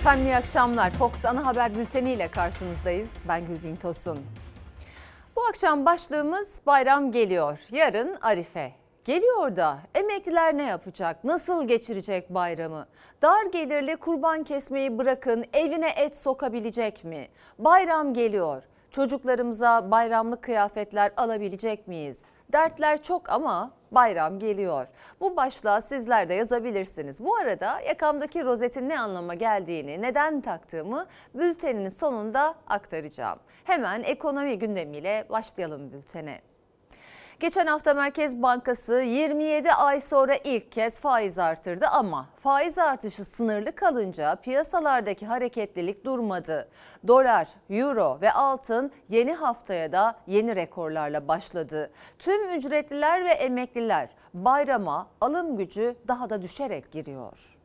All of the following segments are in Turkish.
Efendim iyi akşamlar. Fox Ana Haber Bülteni ile karşınızdayız. Ben Gülbin Tosun. Bu akşam başlığımız bayram geliyor. Yarın Arife. Geliyor da emekliler ne yapacak? Nasıl geçirecek bayramı? Dar gelirli kurban kesmeyi bırakın evine et sokabilecek mi? Bayram geliyor. Çocuklarımıza bayramlık kıyafetler alabilecek miyiz? Dertler çok ama bayram geliyor. Bu başlığa sizler de yazabilirsiniz. Bu arada yakamdaki rozetin ne anlama geldiğini, neden taktığımı bültenin sonunda aktaracağım. Hemen ekonomi gündemiyle başlayalım bültene. Geçen hafta Merkez Bankası 27 ay sonra ilk kez faiz artırdı ama faiz artışı sınırlı kalınca piyasalardaki hareketlilik durmadı. Dolar, euro ve altın yeni haftaya da yeni rekorlarla başladı. Tüm ücretliler ve emekliler bayrama alım gücü daha da düşerek giriyor.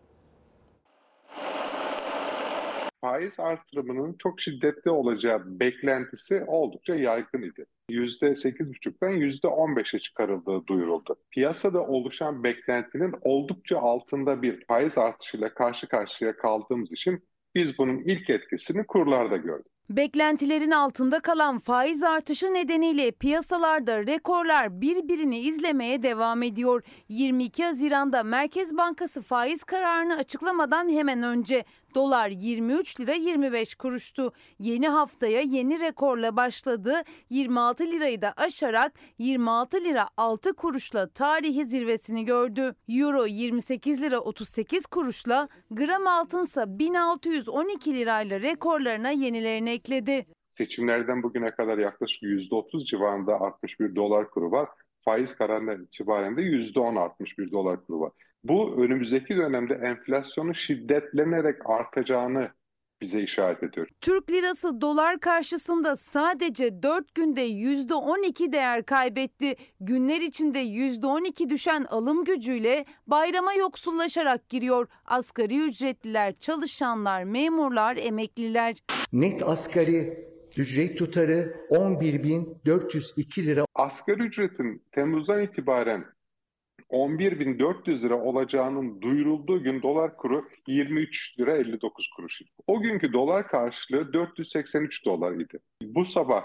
faiz artırımının çok şiddetli olacağı beklentisi oldukça yaygın idi. %8,5'tan %15'e çıkarıldığı duyuruldu. Piyasada oluşan beklentinin oldukça altında bir faiz artışıyla karşı karşıya kaldığımız için biz bunun ilk etkisini kurlarda gördük. Beklentilerin altında kalan faiz artışı nedeniyle piyasalarda rekorlar birbirini izlemeye devam ediyor. 22 Haziran'da Merkez Bankası faiz kararını açıklamadan hemen önce dolar 23 lira 25 kuruştu. Yeni haftaya yeni rekorla başladı. 26 lirayı da aşarak 26 lira 6 kuruşla tarihi zirvesini gördü. Euro 28 lira 38 kuruşla, gram altınsa 1612 lirayla rekorlarına yenilerini ekledi. Seçimlerden bugüne kadar yaklaşık %30 civarında artmış bir dolar kuru var. Faiz kararından itibaren de %10 artmış bir dolar kuru var. Bu önümüzdeki dönemde enflasyonun şiddetlenerek artacağını bize işaret ediyor. Türk lirası dolar karşısında sadece 4 günde %12 değer kaybetti. Günler içinde %12 düşen alım gücüyle bayrama yoksullaşarak giriyor. Asgari ücretliler, çalışanlar, memurlar, emekliler. Net asgari ücret tutarı 11.402 lira. Asgari ücretin Temmuz'dan itibaren 11.400 lira olacağının duyurulduğu gün dolar kuru 23 lira 59 kuruş idi. O günkü dolar karşılığı 483 dolar idi. Bu sabah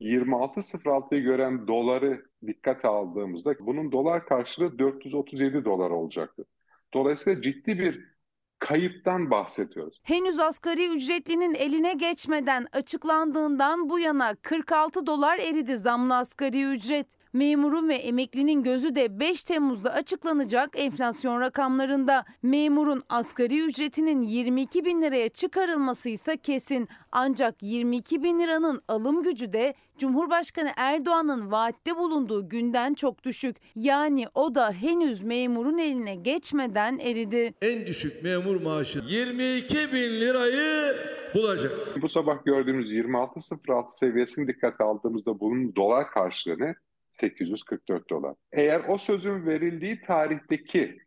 26.06'yı gören doları dikkate aldığımızda bunun dolar karşılığı 437 dolar olacaktı. Dolayısıyla ciddi bir kayıptan bahsediyoruz. Henüz asgari ücretlinin eline geçmeden açıklandığından bu yana 46 dolar eridi zamlı asgari ücret. Memurun ve emeklinin gözü de 5 Temmuz'da açıklanacak enflasyon rakamlarında. Memurun asgari ücretinin 22 bin liraya çıkarılması ise kesin. Ancak 22 bin liranın alım gücü de Cumhurbaşkanı Erdoğan'ın vaatte bulunduğu günden çok düşük. Yani o da henüz memurun eline geçmeden eridi. En düşük memur maaşı 22 bin lirayı bulacak. Bu sabah gördüğümüz 26.06 seviyesini dikkate aldığımızda bunun dolar karşılığını 844 dolar. Eğer o sözün verildiği tarihteki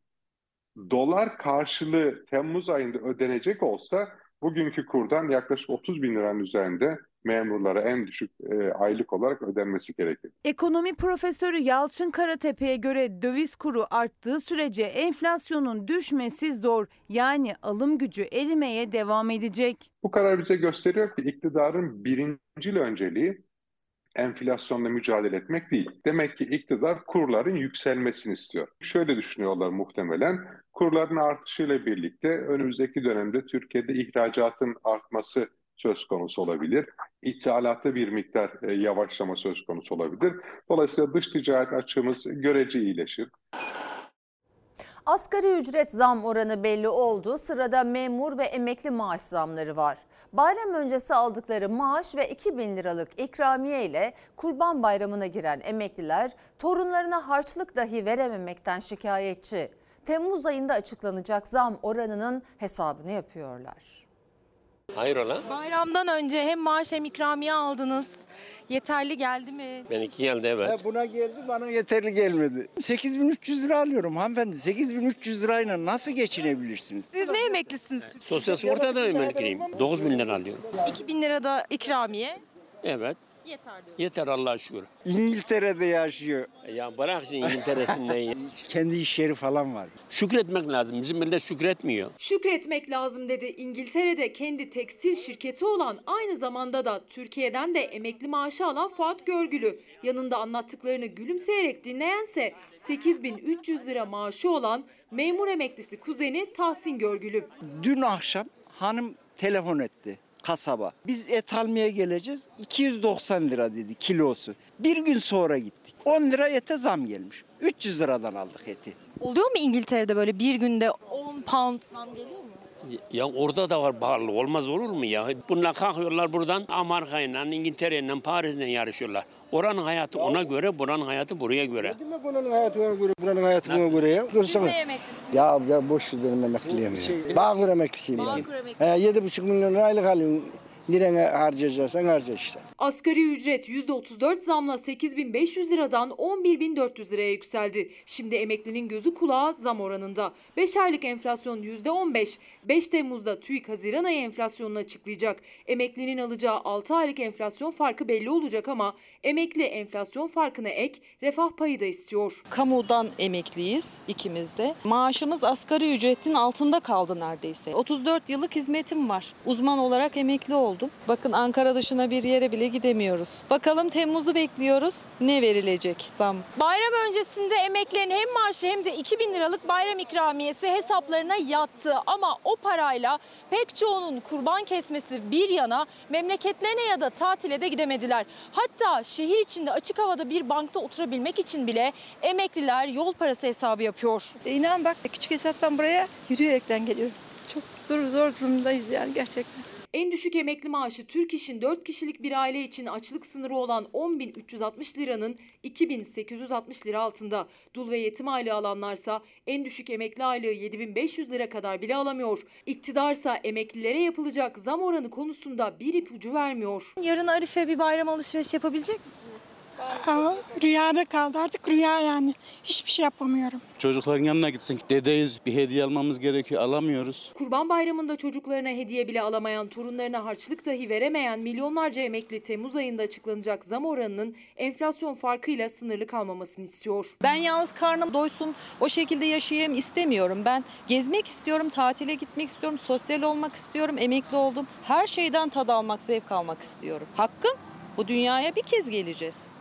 dolar karşılığı Temmuz ayında ödenecek olsa bugünkü kurdan yaklaşık 30 bin liranın üzerinde memurlara en düşük e, aylık olarak ödenmesi gerekir. Ekonomi profesörü Yalçın Karatepe'ye göre döviz kuru arttığı sürece enflasyonun düşmesi zor. Yani alım gücü erimeye devam edecek. Bu karar bize gösteriyor ki iktidarın birincil önceliği enflasyonla mücadele etmek değil. Demek ki iktidar kurların yükselmesini istiyor. Şöyle düşünüyorlar muhtemelen. Kurların artışıyla birlikte önümüzdeki dönemde Türkiye'de ihracatın artması söz konusu olabilir. İthalatta bir miktar e, yavaşlama söz konusu olabilir. Dolayısıyla dış ticaret açığımız görece iyileşir. Asgari ücret zam oranı belli oldu. Sırada memur ve emekli maaş zamları var. Bayram öncesi aldıkları maaş ve 2000 liralık ikramiye ile Kurban Bayramı'na giren emekliler torunlarına harçlık dahi verememekten şikayetçi. Temmuz ayında açıklanacak zam oranının hesabını yapıyorlar. Hayrola? Bayramdan önce hem maaş hem ikramiye aldınız. Yeterli geldi mi? Benimki geldi evet. Ha, buna geldi bana yeterli gelmedi. 8300 lira alıyorum hanımefendi. 8300 lirayla nasıl geçinebilirsiniz? Siz ne emeklisiniz? Sosyal sigorta da emekliyim. 9 bin lira alıyorum. 2000 lira da ikramiye. Evet. Yeter diyor. Yeter Allah'a şükür. İngiltere'de yaşıyor. Ya bırak şimdi İngiltere'sinden ya. Kendi iş yeri falan var. Şükretmek lazım. Bizim millet şükretmiyor. Şükretmek lazım dedi. İngiltere'de kendi tekstil şirketi olan aynı zamanda da Türkiye'den de emekli maaşı alan Fuat Görgülü. Yanında anlattıklarını gülümseyerek dinleyense 8300 lira maaşı olan memur emeklisi kuzeni Tahsin Görgülü. Dün akşam hanım telefon etti kasaba. Biz et almaya geleceğiz. 290 lira dedi kilosu. Bir gün sonra gittik. 10 lira ete zam gelmiş. 300 liradan aldık eti. Oluyor mu İngiltere'de böyle bir günde 10 pound zam geliyor mu? Ya orada da var pahalı. Olmaz olur mu ya? Bunlar kalkıyorlar buradan Amerika'yla, İngiltere'yle, Paris'le yarışıyorlar. Oranın hayatı ona göre, buranın hayatı buraya göre. Demek onun hayatına göre, buranın hayatına göre ya. Görsene. Ne? Ya ben boş ver benim emekliyim ya. Bağkur emeklisiyim ben. Bağkur emeklisi. He, yedi buçuk milyon lira aylık alıyorum. Nereye harcayacaksan harca işte. Asgari ücret %34 zamla 8500 liradan 11400 liraya yükseldi. Şimdi emeklinin gözü kulağı zam oranında. 5 aylık enflasyon %15. 5 Temmuz'da TÜİK Haziran ayı enflasyonunu açıklayacak. Emeklinin alacağı 6 aylık enflasyon farkı belli olacak ama emekli enflasyon farkına ek refah payı da istiyor. Kamudan emekliyiz ikimiz de. Maaşımız asgari ücretin altında kaldı neredeyse. 34 yıllık hizmetim var. Uzman olarak emekli oldum. Bakın Ankara dışına bir yere bile gidemiyoruz. Bakalım Temmuz'u bekliyoruz. Ne verilecek zam? Bayram öncesinde emeklilerin hem maaşı hem de 2000 liralık bayram ikramiyesi hesaplarına yattı. Ama o parayla pek çoğunun kurban kesmesi bir yana memleketlerine ya da tatile de gidemediler. Hatta şehir içinde açık havada bir bankta oturabilmek için bile emekliler yol parası hesabı yapıyor. İnan bak küçük hesaptan buraya yürüyerekten geliyorum. Çok zor, zor durumdayız yani gerçekten. En düşük emekli maaşı Türk İş'in 4 kişilik bir aile için açlık sınırı olan 10.360 liranın 2.860 lira altında. Dul ve yetim aylığı alanlarsa en düşük emekli aylığı 7.500 lira kadar bile alamıyor. İktidarsa emeklilere yapılacak zam oranı konusunda bir ipucu vermiyor. Yarın Arife bir bayram alışveriş yapabilecek mi? Aa, rüyada kaldı artık rüya yani. Hiçbir şey yapamıyorum. Çocukların yanına gitsin. Dedeyiz bir hediye almamız gerekiyor alamıyoruz. Kurban Bayramı'nda çocuklarına hediye bile alamayan, torunlarına harçlık dahi veremeyen milyonlarca emekli Temmuz ayında açıklanacak zam oranının enflasyon farkıyla sınırlı kalmamasını istiyor. Ben yalnız karnım doysun, o şekilde yaşayayım istemiyorum. Ben gezmek istiyorum, tatile gitmek istiyorum, sosyal olmak istiyorum, emekli oldum. Her şeyden tad almak, zevk almak istiyorum. Hakkım bu dünyaya bir kez geleceğiz.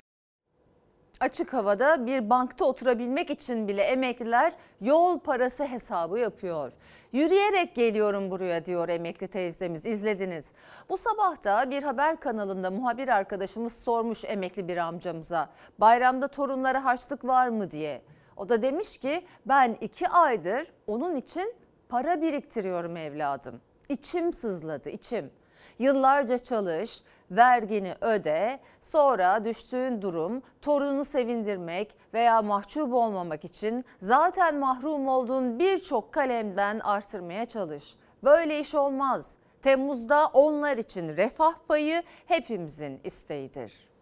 Açık havada bir bankta oturabilmek için bile emekliler yol parası hesabı yapıyor. Yürüyerek geliyorum buraya diyor emekli teyzemiz izlediniz. Bu sabah da bir haber kanalında muhabir arkadaşımız sormuş emekli bir amcamıza bayramda torunlara harçlık var mı diye. O da demiş ki ben iki aydır onun için para biriktiriyorum evladım. İçim sızladı içim. Yıllarca çalış, vergini öde, sonra düştüğün durum torununu sevindirmek veya mahcup olmamak için zaten mahrum olduğun birçok kalemden artırmaya çalış. Böyle iş olmaz. Temmuz'da onlar için refah payı hepimizin isteğidir.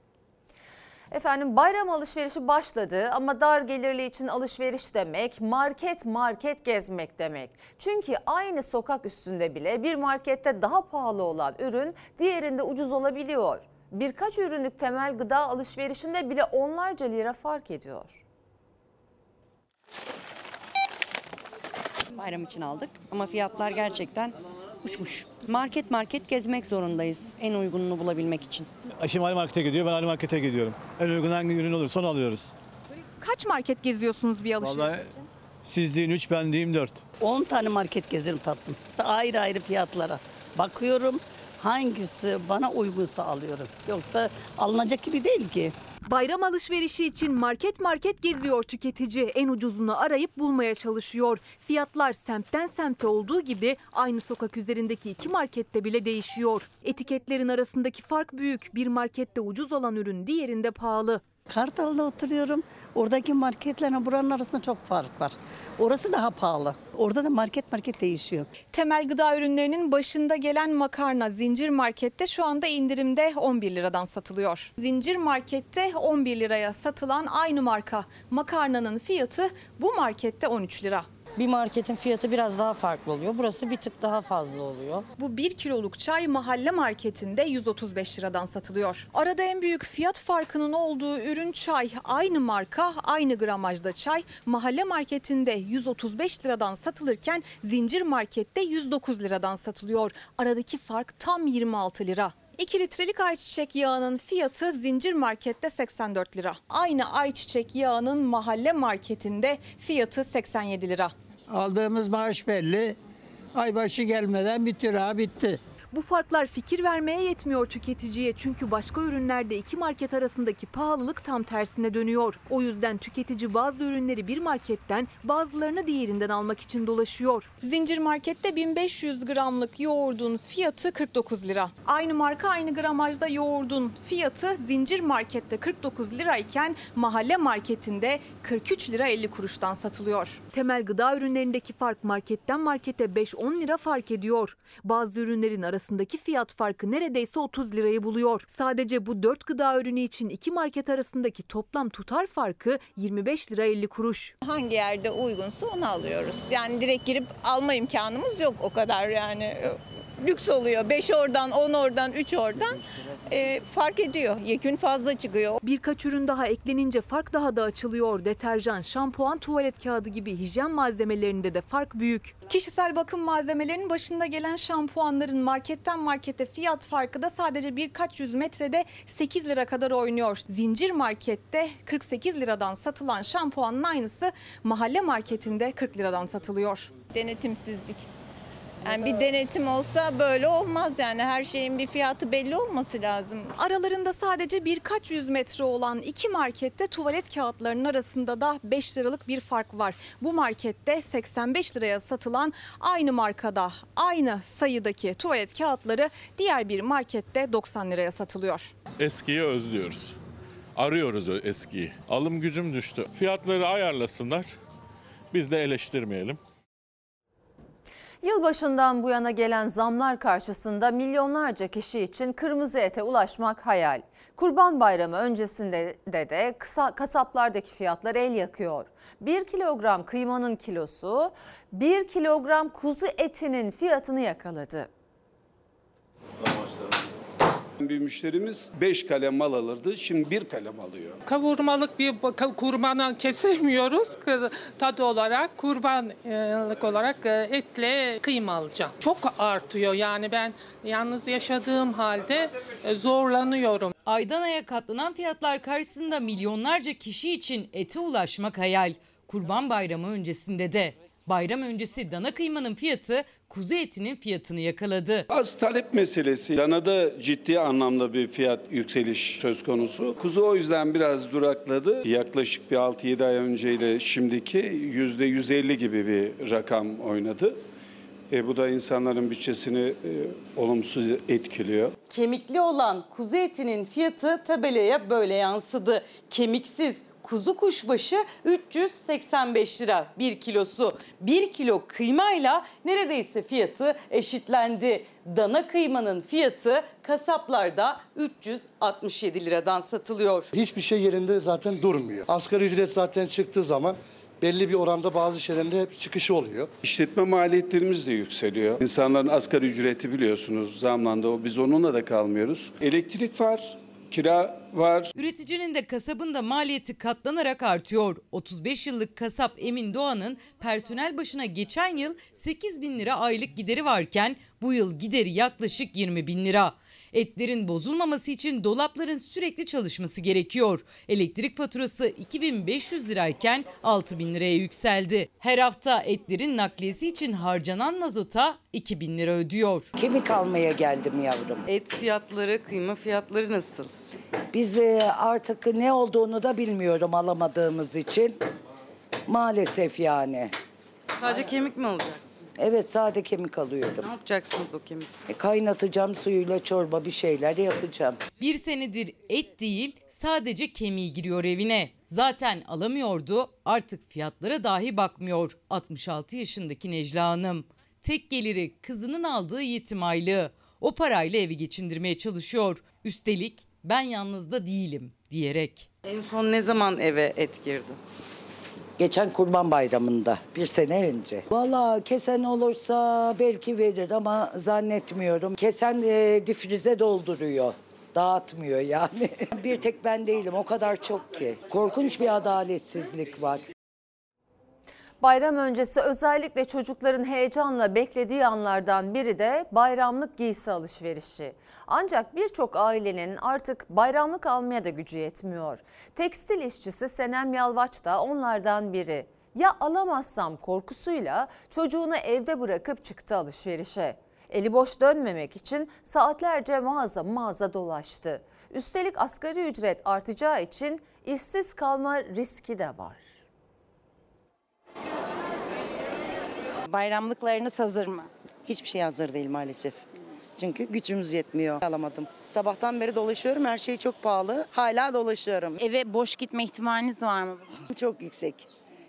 Efendim bayram alışverişi başladı ama dar gelirli için alışveriş demek market market gezmek demek. Çünkü aynı sokak üstünde bile bir markette daha pahalı olan ürün diğerinde ucuz olabiliyor. Birkaç ürünlük temel gıda alışverişinde bile onlarca lira fark ediyor. Bayram için aldık ama fiyatlar gerçekten uçmuş. Market market gezmek zorundayız en uygununu bulabilmek için. Eşim Ali Market'e gidiyor, ben Ali Market'e gidiyorum. En uygun hangi ürün olursa onu alıyoruz. Kaç market geziyorsunuz bir alışveriş? Vallahi siz deyin 3, ben diyeyim 4. 10 tane market gezerim tatlım. Ayrı ayrı fiyatlara. Bakıyorum hangisi bana uygunsa alıyorum. Yoksa alınacak gibi değil ki. Bayram alışverişi için market market geziyor tüketici. En ucuzunu arayıp bulmaya çalışıyor. Fiyatlar semtten semte olduğu gibi aynı sokak üzerindeki iki markette bile değişiyor. Etiketlerin arasındaki fark büyük. Bir markette ucuz olan ürün diğerinde pahalı. Kartal'da oturuyorum. Oradaki marketlerle buranın arasında çok fark var. Orası daha pahalı. Orada da market market değişiyor. Temel gıda ürünlerinin başında gelen makarna zincir markette şu anda indirimde 11 liradan satılıyor. Zincir markette 11 liraya satılan aynı marka makarnanın fiyatı bu markette 13 lira. Bir marketin fiyatı biraz daha farklı oluyor. Burası bir tık daha fazla oluyor. Bu 1 kiloluk çay mahalle marketinde 135 liradan satılıyor. Arada en büyük fiyat farkının olduğu ürün çay. Aynı marka, aynı gramajda çay mahalle marketinde 135 liradan satılırken zincir markette 109 liradan satılıyor. Aradaki fark tam 26 lira. 2 litrelik ayçiçek yağının fiyatı zincir markette 84 lira. Aynı ayçiçek yağının mahalle marketinde fiyatı 87 lira. Aldığımız maaş belli. Aybaşı gelmeden bitiyor ha bitti. Bu farklar fikir vermeye yetmiyor tüketiciye çünkü başka ürünlerde iki market arasındaki pahalılık tam tersine dönüyor. O yüzden tüketici bazı ürünleri bir marketten bazılarını diğerinden almak için dolaşıyor. Zincir markette 1500 gramlık yoğurdun fiyatı 49 lira. Aynı marka aynı gramajda yoğurdun fiyatı zincir markette 49 lirayken mahalle marketinde 43 lira 50 kuruştan satılıyor. Temel gıda ürünlerindeki fark marketten markete 5-10 lira fark ediyor. Bazı ürünlerin arasındaki fiyat farkı neredeyse 30 lirayı buluyor. Sadece bu 4 gıda ürünü için iki market arasındaki toplam tutar farkı 25 lira 50 kuruş. Hangi yerde uygunsa onu alıyoruz. Yani direkt girip alma imkanımız yok o kadar yani. Lüks oluyor. 5 oradan, 10 oradan, 3 oradan e, fark ediyor. Yekün fazla çıkıyor. Birkaç ürün daha eklenince fark daha da açılıyor. Deterjan, şampuan, tuvalet kağıdı gibi hijyen malzemelerinde de fark büyük. Kişisel bakım malzemelerinin başında gelen şampuanların marketten markete fiyat farkı da sadece birkaç yüz metrede 8 lira kadar oynuyor. Zincir markette 48 liradan satılan şampuanın aynısı mahalle marketinde 40 liradan satılıyor. Denetimsizlik. Yani bir denetim olsa böyle olmaz yani her şeyin bir fiyatı belli olması lazım. Aralarında sadece birkaç yüz metre olan iki markette tuvalet kağıtlarının arasında da 5 liralık bir fark var. Bu markette 85 liraya satılan aynı markada aynı sayıdaki tuvalet kağıtları diğer bir markette 90 liraya satılıyor. Eskiyi özlüyoruz. Arıyoruz o eskiyi. Alım gücüm düştü. Fiyatları ayarlasınlar. Biz de eleştirmeyelim. Yılbaşından bu yana gelen zamlar karşısında milyonlarca kişi için kırmızı ete ulaşmak hayal. Kurban Bayramı öncesinde de, de kısa, kasaplardaki fiyatlar el yakıyor. 1 kilogram kıymanın kilosu 1 kilogram kuzu etinin fiyatını yakaladı. Bir müşterimiz 5 kalem mal alırdı. Şimdi 1 kalem alıyor. Kavurmalık bir kurbanı kesemiyoruz. Tadı olarak kurbanlık olarak e, etle kıyma alacağım. Çok artıyor yani ben yalnız yaşadığım halde e, zorlanıyorum. Aydan aya katlanan fiyatlar karşısında milyonlarca kişi için ete ulaşmak hayal. Kurban Bayramı öncesinde de. Bayram öncesi dana kıymanın fiyatı kuzu etinin fiyatını yakaladı. Az talep meselesi. Danada ciddi anlamda bir fiyat yükseliş söz konusu. Kuzu o yüzden biraz durakladı. Yaklaşık bir 6-7 ay önceyle şimdiki %150 gibi bir rakam oynadı. E, bu da insanların bütçesini e, olumsuz etkiliyor. Kemikli olan kuzu etinin fiyatı tabelaya böyle yansıdı. Kemiksiz kuzu kuşbaşı 385 lira bir kilosu. 1 kilo kıymayla neredeyse fiyatı eşitlendi. Dana kıymanın fiyatı kasaplarda 367 liradan satılıyor. Hiçbir şey yerinde zaten durmuyor. Asgari ücret zaten çıktığı zaman belli bir oranda bazı şeylerin hep çıkışı oluyor. İşletme maliyetlerimiz de yükseliyor. İnsanların asgari ücreti biliyorsunuz zamlandı. O Biz onunla da kalmıyoruz. Elektrik var, kira var. Üreticinin de kasabın da maliyeti katlanarak artıyor. 35 yıllık kasap Emin Doğan'ın personel başına geçen yıl 8 bin lira aylık gideri varken bu yıl gideri yaklaşık 20 bin lira. Etlerin bozulmaması için dolapların sürekli çalışması gerekiyor. Elektrik faturası 2500 lirayken 6000 liraya yükseldi. Her hafta etlerin nakliyesi için harcanan mazota 2000 lira ödüyor. Kemik almaya geldim yavrum. Et fiyatları, kıyma fiyatları nasıl? Biz e, artık ne olduğunu da bilmiyorum alamadığımız için. Maalesef yani. Sadece kemik mi alacaksın? Evet sade kemik alıyorum. Ne yapacaksınız o kemik? E, kaynatacağım suyuyla çorba bir şeyler yapacağım. Bir senedir et değil sadece kemiği giriyor evine. Zaten alamıyordu artık fiyatlara dahi bakmıyor 66 yaşındaki Necla Hanım. Tek geliri kızının aldığı yetim aylığı. O parayla evi geçindirmeye çalışıyor. Üstelik ben yalnız da değilim diyerek. En son ne zaman eve et girdi? Geçen Kurban Bayramı'nda bir sene önce. Valla kesen olursa belki verir ama zannetmiyorum. Kesen e, difrize dolduruyor. Dağıtmıyor yani. bir tek ben değilim o kadar çok ki. Korkunç bir adaletsizlik var. Bayram öncesi özellikle çocukların heyecanla beklediği anlardan biri de bayramlık giysi alışverişi. Ancak birçok ailenin artık bayramlık almaya da gücü yetmiyor. Tekstil işçisi Senem Yalvaç da onlardan biri. Ya alamazsam korkusuyla çocuğunu evde bırakıp çıktı alışverişe. Eli boş dönmemek için saatlerce mağaza mağaza dolaştı. Üstelik asgari ücret artacağı için işsiz kalma riski de var. Bayramlıklarınız hazır mı? Hiçbir şey hazır değil maalesef. Çünkü gücümüz yetmiyor. Alamadım. Sabahtan beri dolaşıyorum. Her şey çok pahalı. Hala dolaşıyorum. Eve boş gitme ihtimaliniz var mı? Çok yüksek.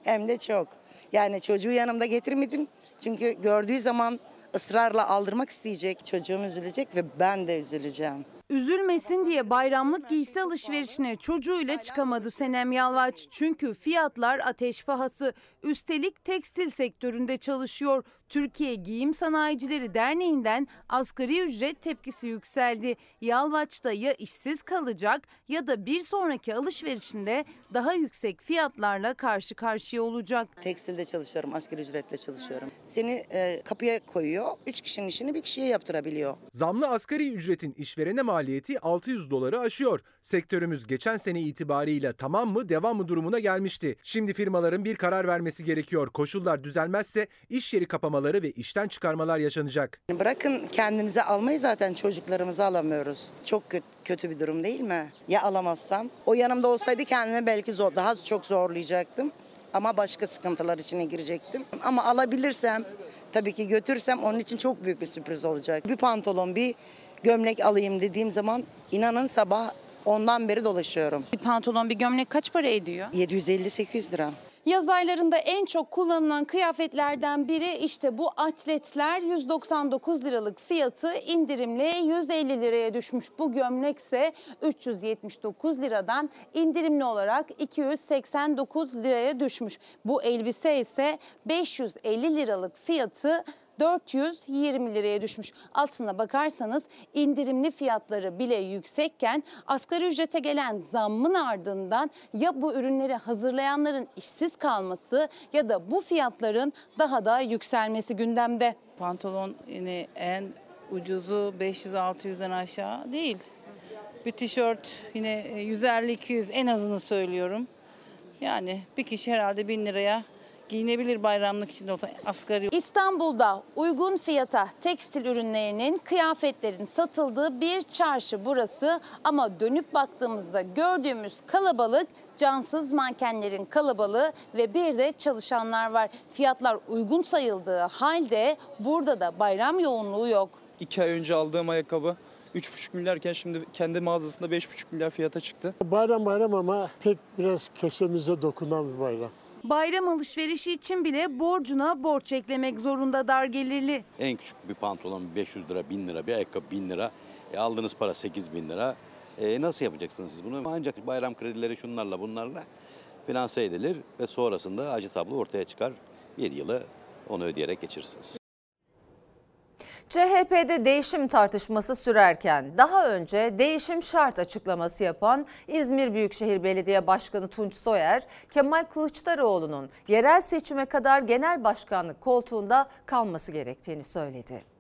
Hem de çok. Yani çocuğu yanımda getirmedim. Çünkü gördüğü zaman ısrarla aldırmak isteyecek. Çocuğum üzülecek ve ben de üzüleceğim. Üzülmesin diye bayramlık giysi alışverişine çocuğuyla çıkamadı Senem Yalvaç. Çünkü fiyatlar ateş pahası. Üstelik tekstil sektöründe çalışıyor. Türkiye Giyim Sanayicileri Derneği'nden asgari ücret tepkisi yükseldi. Yalvaç da ya işsiz kalacak ya da bir sonraki alışverişinde daha yüksek fiyatlarla karşı karşıya olacak. Tekstilde çalışıyorum. Asgari ücretle çalışıyorum. Seni e, kapıya koyuyor. Üç kişinin işini bir kişiye yaptırabiliyor. Zamlı asgari ücretin işverene maliyeti 600 doları aşıyor. Sektörümüz geçen sene itibarıyla tamam mı devam mı durumuna gelmişti. Şimdi firmaların bir karar vermesi gerekiyor. Koşullar düzelmezse iş yeri kapamaları ve işten çıkarmalar yaşanacak. Bırakın kendimize almayı zaten çocuklarımızı alamıyoruz. Çok kötü, kötü bir durum değil mi? Ya alamazsam? O yanımda olsaydı kendime belki zor, daha çok zorlayacaktım. Ama başka sıkıntılar içine girecektim. Ama alabilirsem, tabii ki götürsem onun için çok büyük bir sürpriz olacak. Bir pantolon, bir gömlek alayım dediğim zaman inanın sabah ondan beri dolaşıyorum. Bir pantolon bir gömlek kaç para ediyor? 750-800 lira. Yaz aylarında en çok kullanılan kıyafetlerden biri işte bu atletler 199 liralık fiyatı indirimle 150 liraya düşmüş. Bu gömlekse 379 liradan indirimli olarak 289 liraya düşmüş. Bu elbise ise 550 liralık fiyatı 420 liraya düşmüş. Aslına bakarsanız indirimli fiyatları bile yüksekken asgari ücrete gelen zammın ardından ya bu ürünleri hazırlayanların işsiz kalması ya da bu fiyatların daha da yükselmesi gündemde. Pantolon yine en ucuzu 500-600'den aşağı değil. Bir tişört yine 150-200 en azını söylüyorum. Yani bir kişi herhalde 1000 liraya giyinebilir bayramlık için olsa asgari. İstanbul'da uygun fiyata tekstil ürünlerinin, kıyafetlerin satıldığı bir çarşı burası. Ama dönüp baktığımızda gördüğümüz kalabalık cansız mankenlerin kalabalığı ve bir de çalışanlar var. Fiyatlar uygun sayıldığı halde burada da bayram yoğunluğu yok. İki ay önce aldığım ayakkabı 3,5 milyarken şimdi kendi mağazasında 5,5 milyar fiyata çıktı. Bayram bayram ama pek biraz kesemize dokunan bir bayram. Bayram alışverişi için bile borcuna borç eklemek zorunda dar gelirli. En küçük bir pantolon 500 lira, 1000 lira, bir ayakkabı 1000 lira. E, aldığınız para 8 bin lira. E, nasıl yapacaksınız siz bunu? Ancak bayram kredileri şunlarla bunlarla finanse edilir ve sonrasında acı tablo ortaya çıkar. Bir yılı onu ödeyerek geçirirsiniz. CHP'de değişim tartışması sürerken daha önce değişim şart açıklaması yapan İzmir Büyükşehir Belediye Başkanı Tunç Soyer, Kemal Kılıçdaroğlu'nun yerel seçime kadar genel başkanlık koltuğunda kalması gerektiğini söyledi.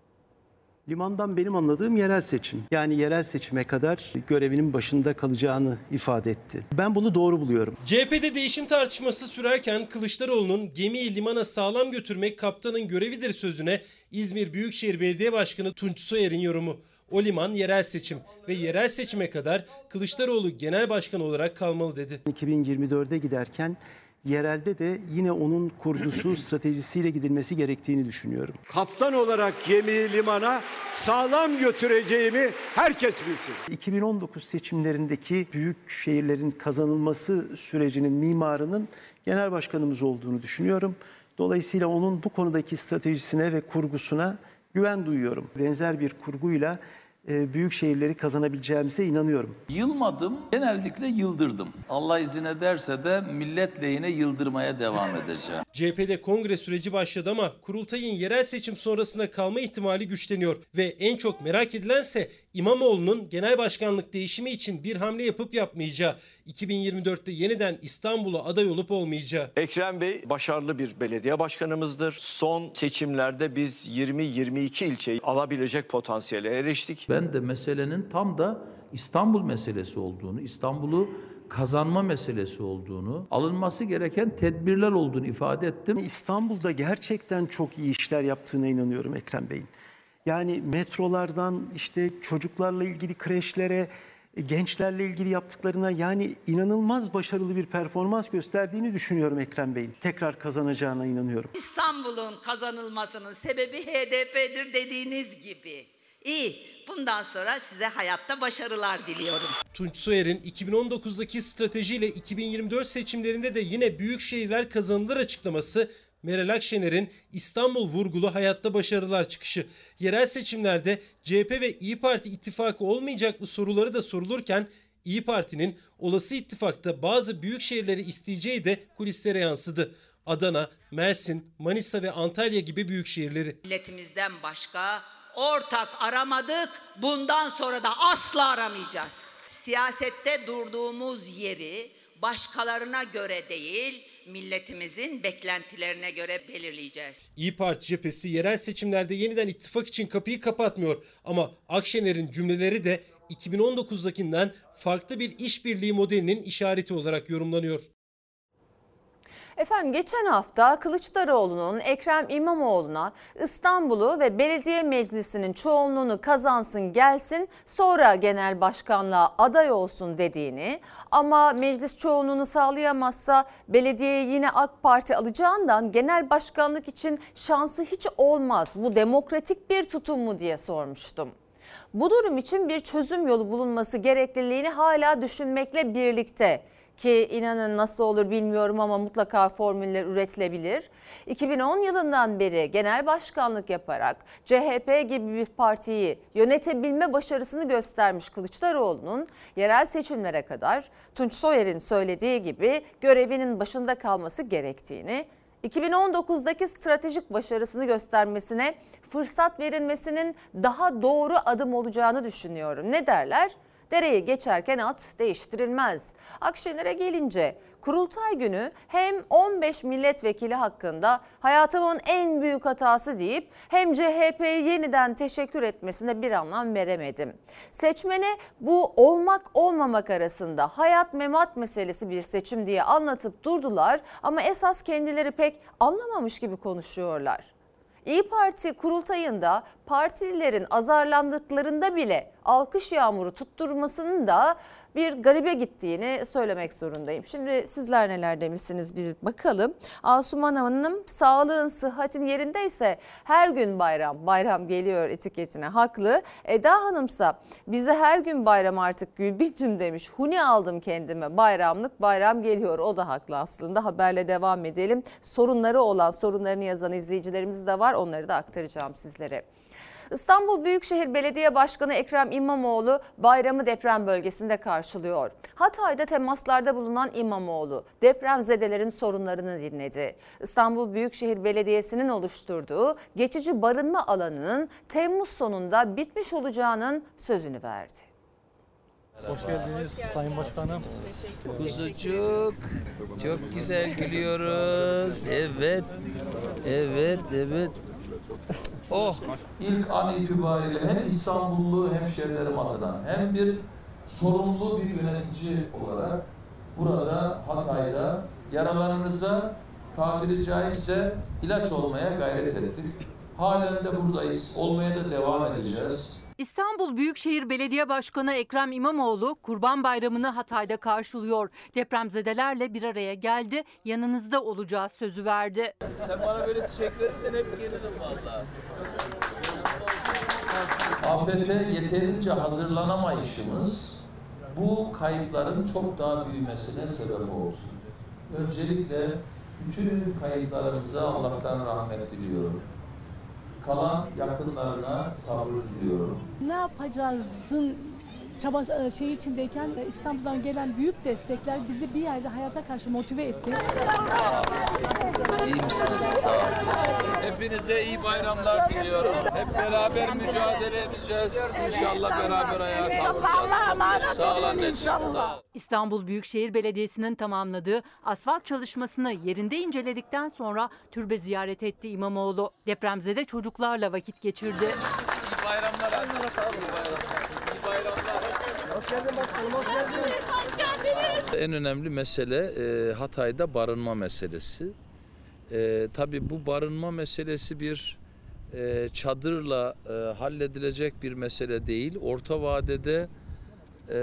Limandan benim anladığım yerel seçim. Yani yerel seçime kadar görevinin başında kalacağını ifade etti. Ben bunu doğru buluyorum. CHP'de değişim tartışması sürerken Kılıçdaroğlu'nun gemiyi limana sağlam götürmek kaptanın görevidir sözüne İzmir Büyükşehir Belediye Başkanı Tunç Soyer'in yorumu. O liman yerel seçim ve yerel seçime kadar Kılıçdaroğlu genel başkan olarak kalmalı dedi. 2024'de giderken yerelde de yine onun kurgusu stratejisiyle gidilmesi gerektiğini düşünüyorum. Kaptan olarak gemiyi limana sağlam götüreceğimi herkes bilsin. 2019 seçimlerindeki büyük şehirlerin kazanılması sürecinin mimarının genel başkanımız olduğunu düşünüyorum. Dolayısıyla onun bu konudaki stratejisine ve kurgusuna güven duyuyorum. Benzer bir kurguyla e, büyük şehirleri kazanabileceğimize inanıyorum. Yılmadım, genellikle yıldırdım. Allah izin ederse de millet lehine yıldırmaya devam edeceğim. CHP'de kongre süreci başladı ama kurultayın yerel seçim sonrasına kalma ihtimali güçleniyor. Ve en çok merak edilense İmamoğlu'nun genel başkanlık değişimi için bir hamle yapıp yapmayacağı. 2024'te yeniden İstanbul'a aday olup olmayacağı. Ekrem Bey başarılı bir belediye başkanımızdır. Son seçimlerde biz 20-22 ilçeyi alabilecek potansiyele eriştik. Ben de meselenin tam da İstanbul meselesi olduğunu, İstanbul'u kazanma meselesi olduğunu, alınması gereken tedbirler olduğunu ifade ettim. İstanbul'da gerçekten çok iyi işler yaptığına inanıyorum Ekrem Bey'in. Yani metrolardan işte çocuklarla ilgili kreşlere, gençlerle ilgili yaptıklarına yani inanılmaz başarılı bir performans gösterdiğini düşünüyorum Ekrem Bey'in. Tekrar kazanacağına inanıyorum. İstanbul'un kazanılmasının sebebi HDP'dir dediğiniz gibi. İyi, bundan sonra size hayatta başarılar diliyorum. Tunç Soyer'in 2019'daki stratejiyle 2024 seçimlerinde de yine büyük şehirler kazanılır açıklaması Meral Akşener'in İstanbul vurgulu hayatta başarılar çıkışı. Yerel seçimlerde CHP ve İyi Parti ittifakı olmayacak mı soruları da sorulurken İyi Parti'nin olası ittifakta bazı büyük şehirleri isteyeceği de kulislere yansıdı. Adana, Mersin, Manisa ve Antalya gibi büyük şehirleri. Milletimizden başka ortak aramadık, bundan sonra da asla aramayacağız. Siyasette durduğumuz yeri başkalarına göre değil, milletimizin beklentilerine göre belirleyeceğiz. İyi Parti cephesi yerel seçimlerde yeniden ittifak için kapıyı kapatmıyor. Ama Akşener'in cümleleri de 2019'dakinden farklı bir işbirliği modelinin işareti olarak yorumlanıyor. Efendim geçen hafta Kılıçdaroğlu'nun Ekrem İmamoğlu'na İstanbul'u ve belediye meclisinin çoğunluğunu kazansın gelsin sonra genel başkanlığa aday olsun dediğini ama meclis çoğunluğunu sağlayamazsa belediyeyi yine AK Parti alacağından genel başkanlık için şansı hiç olmaz bu demokratik bir tutum mu diye sormuştum. Bu durum için bir çözüm yolu bulunması gerekliliğini hala düşünmekle birlikte ki inanın nasıl olur bilmiyorum ama mutlaka formüller üretilebilir. 2010 yılından beri genel başkanlık yaparak CHP gibi bir partiyi yönetebilme başarısını göstermiş Kılıçdaroğlu'nun yerel seçimlere kadar Tunç Soyer'in söylediği gibi görevinin başında kalması gerektiğini 2019'daki stratejik başarısını göstermesine fırsat verilmesinin daha doğru adım olacağını düşünüyorum. Ne derler? Dereyi geçerken at değiştirilmez. Akşener'e gelince kurultay günü hem 15 milletvekili hakkında hayatımın en büyük hatası deyip hem CHP'ye yeniden teşekkür etmesine bir anlam veremedim. Seçmene bu olmak olmamak arasında hayat memat meselesi bir seçim diye anlatıp durdular ama esas kendileri pek anlamamış gibi konuşuyorlar. İyi Parti kurultayında partililerin azarlandıklarında bile alkış yağmuru tutturmasının da bir garibe gittiğini söylemek zorundayım. Şimdi sizler neler demişsiniz bir bakalım. Asuman Hanım sağlığın sıhhatin yerindeyse her gün bayram bayram geliyor etiketine haklı. Eda Hanımsa bize her gün bayram artık Gülbicim demiş. Huni aldım kendime bayramlık bayram geliyor o da haklı aslında haberle devam edelim. Sorunları olan sorunlarını yazan izleyicilerimiz de var onları da aktaracağım sizlere. İstanbul Büyükşehir Belediye Başkanı Ekrem İmamoğlu bayramı deprem bölgesinde karşılıyor. Hatay'da temaslarda bulunan İmamoğlu depremzedelerin sorunlarını dinledi. İstanbul Büyükşehir Belediyesi'nin oluşturduğu geçici barınma alanının Temmuz sonunda bitmiş olacağının sözünü verdi. Hoş geldiniz Sayın Başkanım. Kuzucuk, çok güzel gülüyoruz. Evet, evet, evet. Oh, ilk an itibariyle hem İstanbullu hemşerilerim adına hem bir sorumlu bir yönetici olarak burada Hatay'da yaralarınıza tabiri caizse ilaç olmaya gayret ettik. Halen de buradayız. Olmaya da devam edeceğiz. İstanbul Büyükşehir Belediye Başkanı Ekrem İmamoğlu Kurban Bayramı'nı Hatay'da karşılıyor. Depremzedelerle bir araya geldi, yanınızda olacağız sözü verdi. Sen bana böyle çiçek verirsen hep gelirim valla. Afete yeterince hazırlanamayışımız bu kayıpların çok daha büyümesine sebep oldu. Öncelikle bütün kayıplarımıza Allah'tan rahmet diliyorum. Kalan yakınlarına sabır diliyorum. Ne yapacağızın çaba şey içindeyken e, İstanbul'dan gelen büyük destekler bizi bir yerde hayata karşı motive etti. İyi misiniz? Sağ olun. Hepinize iyi bayramlar diliyorum. Hep beraber mücadele edeceğiz. İnşallah beraber ayağa kalkacağız. Sağ olun ol. İstanbul Büyükşehir Belediyesi'nin tamamladığı asfalt çalışmasını yerinde inceledikten sonra türbe ziyaret etti İmamoğlu. Depremzede çocuklarla vakit geçirdi. İyi bayramlar anne. İyi bayramlar. İyi bayramlar. Geldin başkanım, hoş geldiniz. En önemli mesele e, Hatay'da barınma meselesi. E, tabii bu barınma meselesi bir e, çadırla e, halledilecek bir mesele değil. Orta vadede e,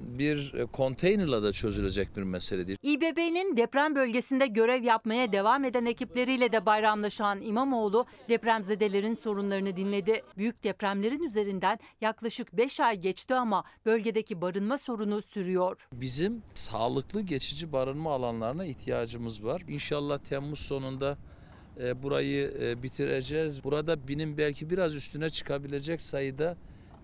bir e, konteynerla da çözülecek bir mesele değil. İBB'nin deprem bölgesinde görev yapmaya devam eden ekipleriyle de bayramlaşan İmamoğlu depremzedelerin sorunlarını dinledi. Büyük depremlerin üzerinden yaklaşık 5 ay geçti ama bölgedeki barınma sorunu sürüyor. Bizim sağlıklı geçici barınma alanlarına ihtiyacımız var. İnşallah Temmuz sonunda e, burayı e, bitireceğiz. Burada binin belki biraz üstüne çıkabilecek sayıda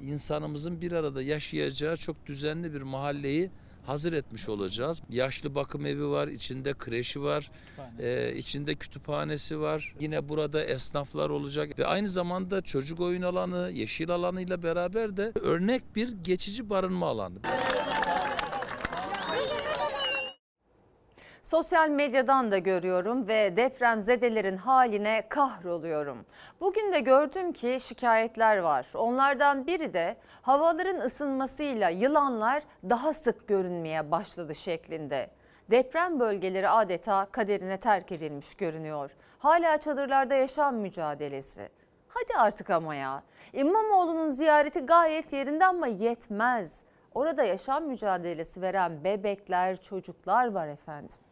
insanımızın bir arada yaşayacağı çok düzenli bir mahalleyi hazır etmiş olacağız. Yaşlı bakım evi var, içinde kreşi var, e, içinde kütüphanesi var. Yine burada esnaflar olacak ve aynı zamanda çocuk oyun alanı, yeşil alanıyla beraber de örnek bir geçici barınma alanı. Sosyal medyadan da görüyorum ve depremzedelerin haline kahroluyorum. Bugün de gördüm ki şikayetler var. Onlardan biri de havaların ısınmasıyla yılanlar daha sık görünmeye başladı şeklinde. Deprem bölgeleri adeta kaderine terk edilmiş görünüyor. Hala çadırlarda yaşam mücadelesi. Hadi artık ama ya. İmamoğlu'nun ziyareti gayet yerinde ama yetmez. Orada yaşam mücadelesi veren bebekler, çocuklar var efendim.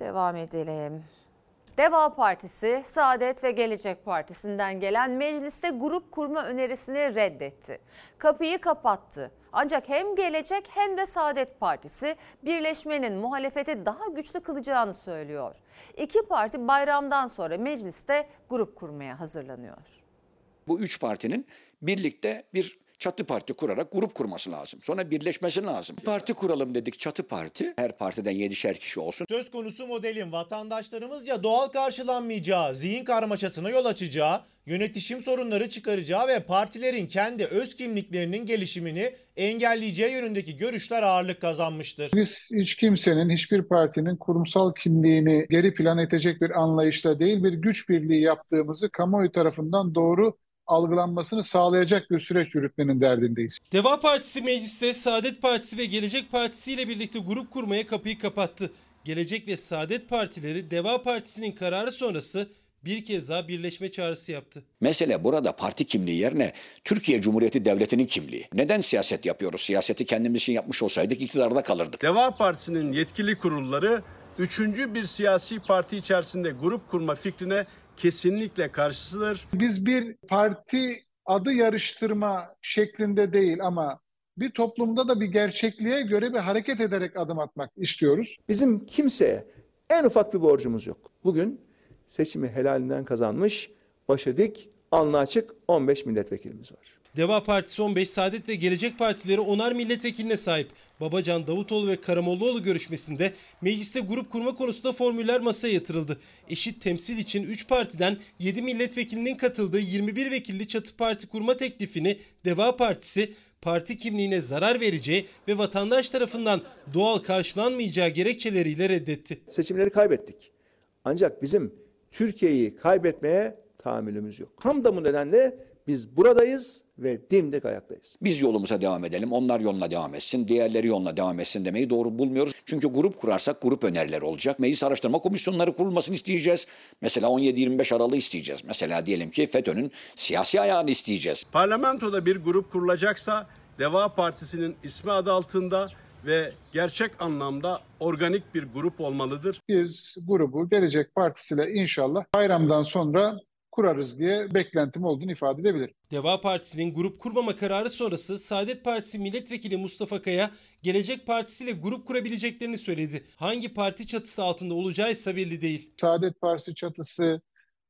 Devam edelim. Deva Partisi, Saadet ve Gelecek Partisi'nden gelen mecliste grup kurma önerisini reddetti. Kapıyı kapattı. Ancak hem Gelecek hem de Saadet Partisi birleşmenin muhalefeti daha güçlü kılacağını söylüyor. İki parti bayramdan sonra mecliste grup kurmaya hazırlanıyor. Bu üç partinin birlikte bir çatı parti kurarak grup kurması lazım. Sonra birleşmesi lazım. Parti kuralım dedik çatı parti. Her partiden yedişer kişi olsun. Söz konusu modelin vatandaşlarımızca doğal karşılanmayacağı, zihin karmaşasına yol açacağı, yönetişim sorunları çıkaracağı ve partilerin kendi öz kimliklerinin gelişimini engelleyeceği yönündeki görüşler ağırlık kazanmıştır. Biz hiç kimsenin, hiçbir partinin kurumsal kimliğini geri plan edecek bir anlayışla değil bir güç birliği yaptığımızı kamuoyu tarafından doğru algılanmasını sağlayacak bir süreç yürütmenin derdindeyiz. Deva Partisi mecliste Saadet Partisi ve Gelecek Partisi ile birlikte grup kurmaya kapıyı kapattı. Gelecek ve Saadet Partileri Deva Partisi'nin kararı sonrası bir kez daha birleşme çağrısı yaptı. Mesele burada parti kimliği yerine Türkiye Cumhuriyeti Devleti'nin kimliği. Neden siyaset yapıyoruz? Siyaseti kendimiz için yapmış olsaydık iktidarda kalırdık. Deva Partisi'nin yetkili kurulları üçüncü bir siyasi parti içerisinde grup kurma fikrine kesinlikle karşısıdır. Biz bir parti adı yarıştırma şeklinde değil ama bir toplumda da bir gerçekliğe göre bir hareket ederek adım atmak istiyoruz. Bizim kimseye en ufak bir borcumuz yok. Bugün seçimi helalinden kazanmış, başı dik, alnı açık 15 milletvekilimiz var. Deva Partisi 15, Saadet ve Gelecek Partileri onar milletvekiline sahip. Babacan, Davutoğlu ve Karamollaoğlu görüşmesinde mecliste grup kurma konusunda formüller masaya yatırıldı. Eşit temsil için 3 partiden 7 milletvekilinin katıldığı 21 vekilli çatı parti kurma teklifini Deva Partisi parti kimliğine zarar vereceği ve vatandaş tarafından doğal karşılanmayacağı gerekçeleriyle reddetti. Seçimleri kaybettik. Ancak bizim Türkiye'yi kaybetmeye tahammülümüz yok. Tam da bu nedenle biz buradayız ve dimdik ayaktayız. Biz yolumuza devam edelim, onlar yoluna devam etsin, diğerleri yoluna devam etsin demeyi doğru bulmuyoruz. Çünkü grup kurarsak grup önerileri olacak. Meclis araştırma komisyonları kurulmasını isteyeceğiz. Mesela 17-25 Aralık'ı isteyeceğiz. Mesela diyelim ki FETÖ'nün siyasi ayağını isteyeceğiz. Parlamentoda bir grup kurulacaksa Deva Partisi'nin ismi adı altında ve gerçek anlamda organik bir grup olmalıdır. Biz grubu Gelecek Partisi ile inşallah bayramdan sonra kurarız diye beklentim olduğunu ifade edebilirim. Deva Partisi'nin grup kurmama kararı sonrası Saadet Partisi milletvekili Mustafa Kaya, Gelecek Partisi ile grup kurabileceklerini söyledi. Hangi parti çatısı altında olacağı ise belli değil. Saadet Partisi çatısı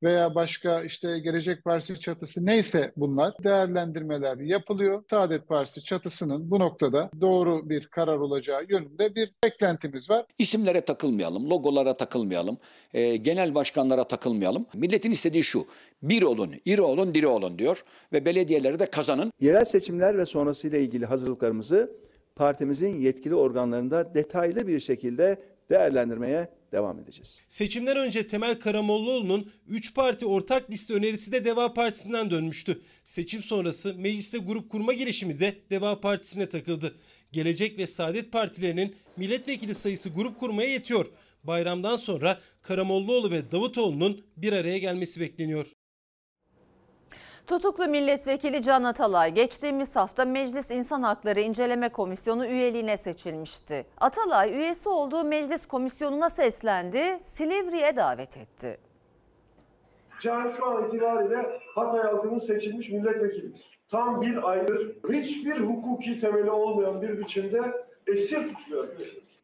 veya başka işte Gelecek Partisi çatısı neyse bunlar değerlendirmeler yapılıyor. Saadet Partisi çatısının bu noktada doğru bir karar olacağı yönünde bir beklentimiz var. İsimlere takılmayalım, logolara takılmayalım, e, genel başkanlara takılmayalım. Milletin istediği şu, bir olun, iri olun, diri olun diyor ve belediyeleri de kazanın. Yerel seçimler ve sonrasıyla ilgili hazırlıklarımızı partimizin yetkili organlarında detaylı bir şekilde değerlendirmeye devam edeceğiz. Seçimden önce Temel Karamollaoğlu'nun 3 parti ortak liste önerisi de Deva Partisi'nden dönmüştü. Seçim sonrası mecliste grup kurma girişimi de Deva Partisi'ne takıldı. Gelecek ve Saadet Partilerinin milletvekili sayısı grup kurmaya yetiyor. Bayramdan sonra Karamollaoğlu ve Davutoğlu'nun bir araya gelmesi bekleniyor. Tutuklu milletvekili Can Atalay geçtiğimiz hafta Meclis İnsan Hakları İnceleme Komisyonu üyeliğine seçilmişti. Atalay üyesi olduğu meclis komisyonuna seslendi, Silivri'ye davet etti. Can şu an itibariyle Hatay halkının seçilmiş milletvekilidir. Tam bir aydır hiçbir hukuki temeli olmayan bir biçimde esir tutuyor.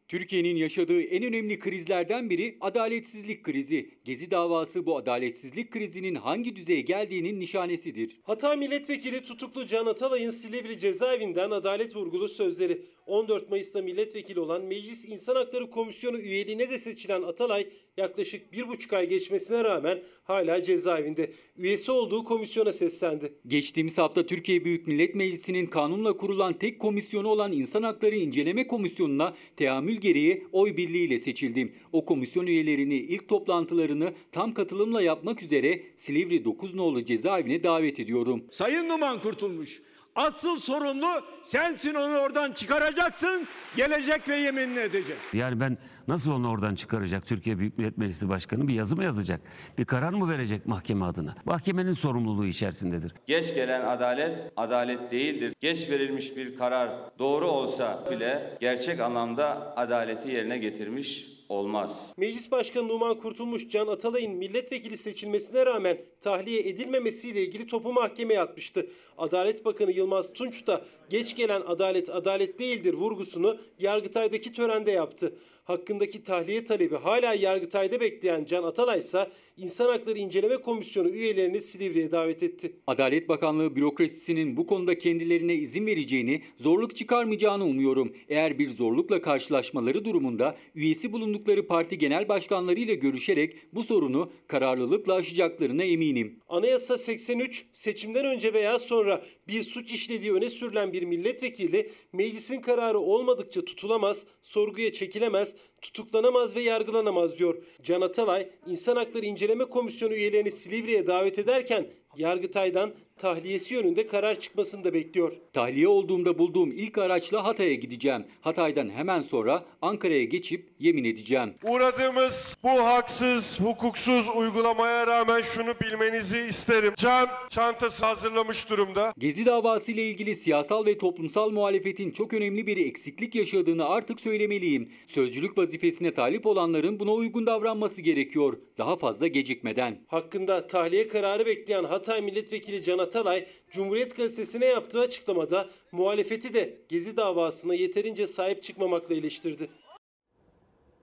Türkiye'nin yaşadığı en önemli krizlerden biri adaletsizlik krizi. Gezi davası bu adaletsizlik krizinin hangi düzeye geldiğinin nişanesidir. Hatay Milletvekili tutuklu Can Atalay'ın Silivri cezaevinden adalet vurgulu sözleri. 14 Mayıs'ta milletvekili olan Meclis İnsan Hakları Komisyonu üyeliğine de seçilen Atalay yaklaşık bir buçuk ay geçmesine rağmen hala cezaevinde. Üyesi olduğu komisyona seslendi. Geçtiğimiz hafta Türkiye Büyük Millet Meclisi'nin kanunla kurulan tek komisyonu olan İnsan Hakları İnceleme Komisyonu'na teamül gereği oy birliğiyle seçildim. O komisyon üyelerini ilk toplantılarını tam katılımla yapmak üzere Silivri 9 nolu cezaevine davet ediyorum. Sayın Numan Kurtulmuş. Asıl sorumlu sensin onu oradan çıkaracaksın, gelecek ve yeminini edecek. Yani ben nasıl onu oradan çıkaracak Türkiye Büyük Millet Meclisi Başkanı bir yazı mı yazacak? Bir karar mı verecek mahkeme adına? Mahkemenin sorumluluğu içerisindedir. Geç gelen adalet adalet değildir. Geç verilmiş bir karar doğru olsa bile gerçek anlamda adaleti yerine getirmiş olmaz. Meclis Başkanı Numan Kurtulmuş Can Atalay'ın milletvekili seçilmesine rağmen tahliye edilmemesiyle ilgili topu mahkemeye atmıştı. Adalet Bakanı Yılmaz Tunç da geç gelen adalet adalet değildir vurgusunu Yargıtay'daki törende yaptı. Hakkındaki tahliye talebi hala Yargıtay'da bekleyen Can Atalay ise İnsan Hakları İnceleme Komisyonu üyelerini Silivri'ye davet etti. Adalet Bakanlığı bürokrasisinin bu konuda kendilerine izin vereceğini, zorluk çıkarmayacağını umuyorum. Eğer bir zorlukla karşılaşmaları durumunda üyesi bulundukları parti genel başkanları ile görüşerek bu sorunu kararlılıkla aşacaklarına eminim. Anayasa 83 seçimden önce veya sonra bir suç işlediği öne sürülen bir milletvekili meclisin kararı olmadıkça tutulamaz, sorguya çekilemez, tutuklanamaz ve yargılanamaz diyor. Can Atalay, İnsan Hakları İnceleme Komisyonu üyelerini Silivri'ye davet ederken Yargıtay'dan tahliyesi yönünde karar çıkmasını da bekliyor. Tahliye olduğumda bulduğum ilk araçla Hatay'a gideceğim. Hatay'dan hemen sonra Ankara'ya geçip yemin edeceğim. Uğradığımız bu haksız, hukuksuz uygulamaya rağmen şunu bilmenizi isterim. Can çantası hazırlamış durumda. Gezi davası ile ilgili siyasal ve toplumsal muhalefetin çok önemli bir eksiklik yaşadığını artık söylemeliyim. Sözcülük vazifesine talip olanların buna uygun davranması gerekiyor. Daha fazla gecikmeden. Hakkında tahliye kararı bekleyen Hatay Milletvekili Can Atalay, Cumhuriyet Gazetesi'ne yaptığı açıklamada muhalefeti de Gezi davasına yeterince sahip çıkmamakla eleştirdi.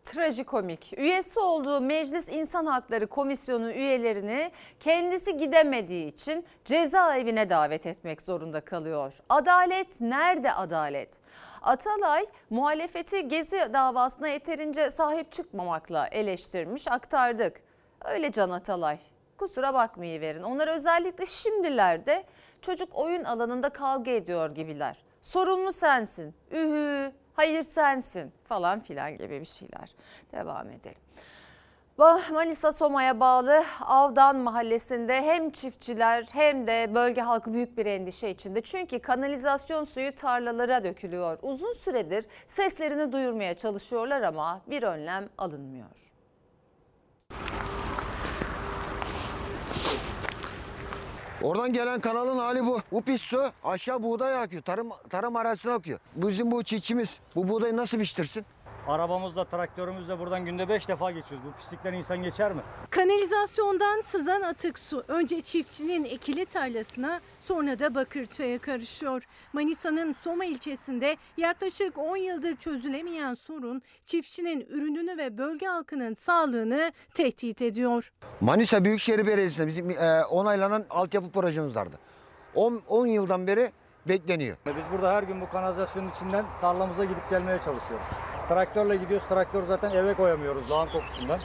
Trajikomik. Üyesi olduğu Meclis İnsan Hakları Komisyonu üyelerini kendisi gidemediği için cezaevine davet etmek zorunda kalıyor. Adalet nerede adalet? Atalay muhalefeti Gezi davasına yeterince sahip çıkmamakla eleştirmiş, aktardık. Öyle Can Atalay. Kusura bakmayıverin. Onlar özellikle şimdilerde çocuk oyun alanında kavga ediyor gibiler. Sorumlu sensin. Ühü, hayır sensin falan filan gibi bir şeyler. Devam edelim. Manisa Soma'ya bağlı Avdan mahallesinde hem çiftçiler hem de bölge halkı büyük bir endişe içinde. Çünkü kanalizasyon suyu tarlalara dökülüyor. Uzun süredir seslerini duyurmaya çalışıyorlar ama bir önlem alınmıyor. Oradan gelen kanalın hali bu. Bu pis su aşağı buğday akıyor. Tarım, tarım arazisine akıyor. Bizim bu çiftçimiz bu buğdayı nasıl biçtirsin? Arabamızla, traktörümüzle buradan günde 5 defa geçiyoruz. Bu pislikten insan geçer mi? Kanalizasyondan sızan atık su önce çiftçinin ekili tarlasına sonra da Bakırçay'a karışıyor. Manisa'nın Soma ilçesinde yaklaşık 10 yıldır çözülemeyen sorun çiftçinin ürününü ve bölge halkının sağlığını tehdit ediyor. Manisa Büyükşehir Belediyesi'nde bizim e, onaylanan altyapı projemiz vardı. 10, 10 yıldan beri bekleniyor. Biz burada her gün bu kanalizasyonun içinden tarlamıza gidip gelmeye çalışıyoruz. Traktörle gidiyoruz. Traktör zaten eve koyamıyoruz lağım kokusundan.